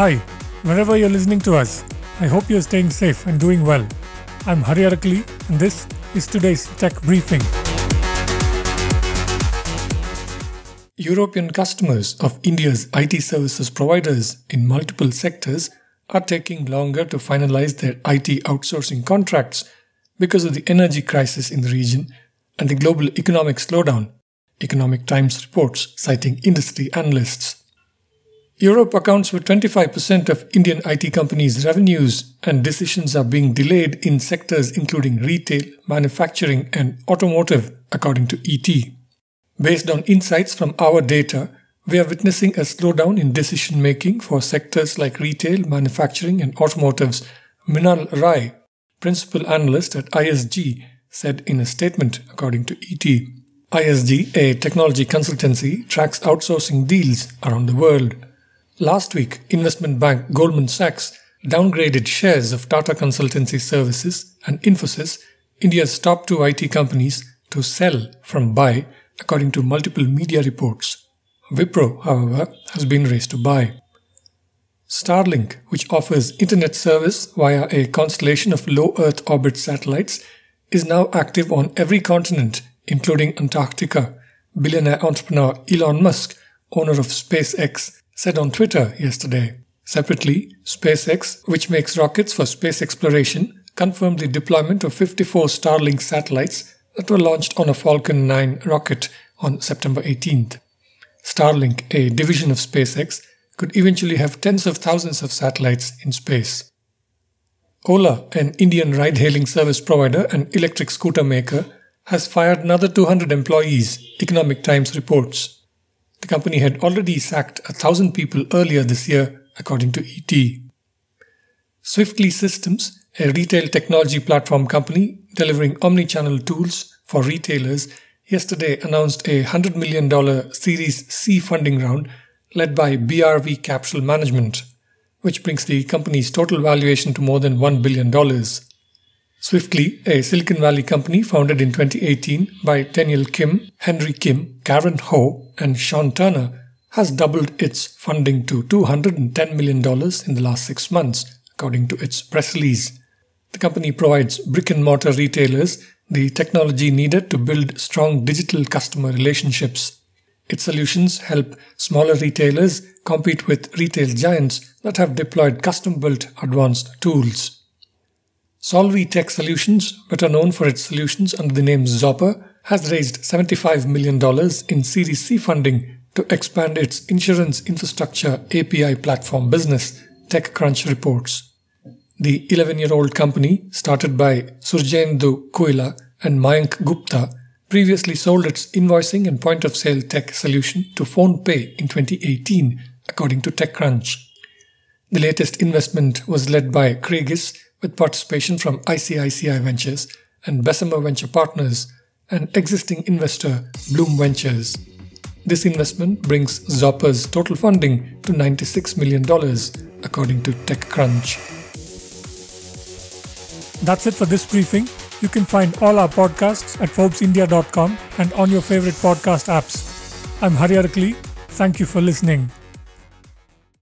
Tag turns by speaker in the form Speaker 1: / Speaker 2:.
Speaker 1: Hi, wherever you're listening to us, I hope you're staying safe and doing well. I'm Hari Arakali, and this is today's Tech Briefing. European customers of India's IT services providers in multiple sectors are taking longer to finalize their IT outsourcing contracts because of the energy crisis in the region and the global economic slowdown, Economic Times reports, citing industry analysts. Europe accounts for 25% of Indian IT companies' revenues, and decisions are being delayed in sectors including retail, manufacturing, and automotive, according to ET. Based on insights from our data, we are witnessing a slowdown in decision making for sectors like retail, manufacturing, and automotives. Minal Rai, principal analyst at ISG, said in a statement, according to ET. ISG, a technology consultancy, tracks outsourcing deals around the world. Last week, investment bank Goldman Sachs downgraded shares of Tata Consultancy Services and Infosys, India's top two IT companies, to sell from buy, according to multiple media reports. Wipro, however, has been raised to buy. Starlink, which offers internet service via a constellation of low Earth orbit satellites, is now active on every continent, including Antarctica. Billionaire entrepreneur Elon Musk, owner of SpaceX, said on Twitter yesterday. Separately, SpaceX, which makes rockets for space exploration, confirmed the deployment of 54 Starlink satellites that were launched on a Falcon 9 rocket on September 18th. Starlink, a division of SpaceX, could eventually have tens of thousands of satellites in space. Ola, an Indian ride hailing service provider and electric scooter maker, has fired another 200 employees, Economic Times reports. The company had already sacked a thousand people earlier this year, according to ET. Swiftly Systems, a retail technology platform company delivering omni-channel tools for retailers, yesterday announced a $100 million Series C funding round led by BRV Capital Management, which brings the company's total valuation to more than $1 billion. Swiftly, a Silicon Valley company founded in 2018 by Daniel Kim, Henry Kim, Karen Ho, and Sean Turner, has doubled its funding to $210 million in the last six months, according to its press release. The company provides brick and mortar retailers the technology needed to build strong digital customer relationships. Its solutions help smaller retailers compete with retail giants that have deployed custom built advanced tools. Solvi Tech Solutions, better known for its solutions under the name Zopper, has raised $75 million in Series C funding to expand its insurance infrastructure API platform business, TechCrunch reports. The 11 year old company, started by Surjendu Kuila and Mayank Gupta, previously sold its invoicing and point of sale tech solution to PhonePe in 2018, according to TechCrunch. The latest investment was led by Creaegis with participation from ICICI Ventures and Bessemer Venture Partners and existing investor Bloom Ventures. This investment brings Zopper's total funding to $96 million, according to TechCrunch. That's it for this briefing. You can find all our podcasts at ForbesIndia.com and on your favorite podcast apps. I'm Hari Arakali. Thank you for listening.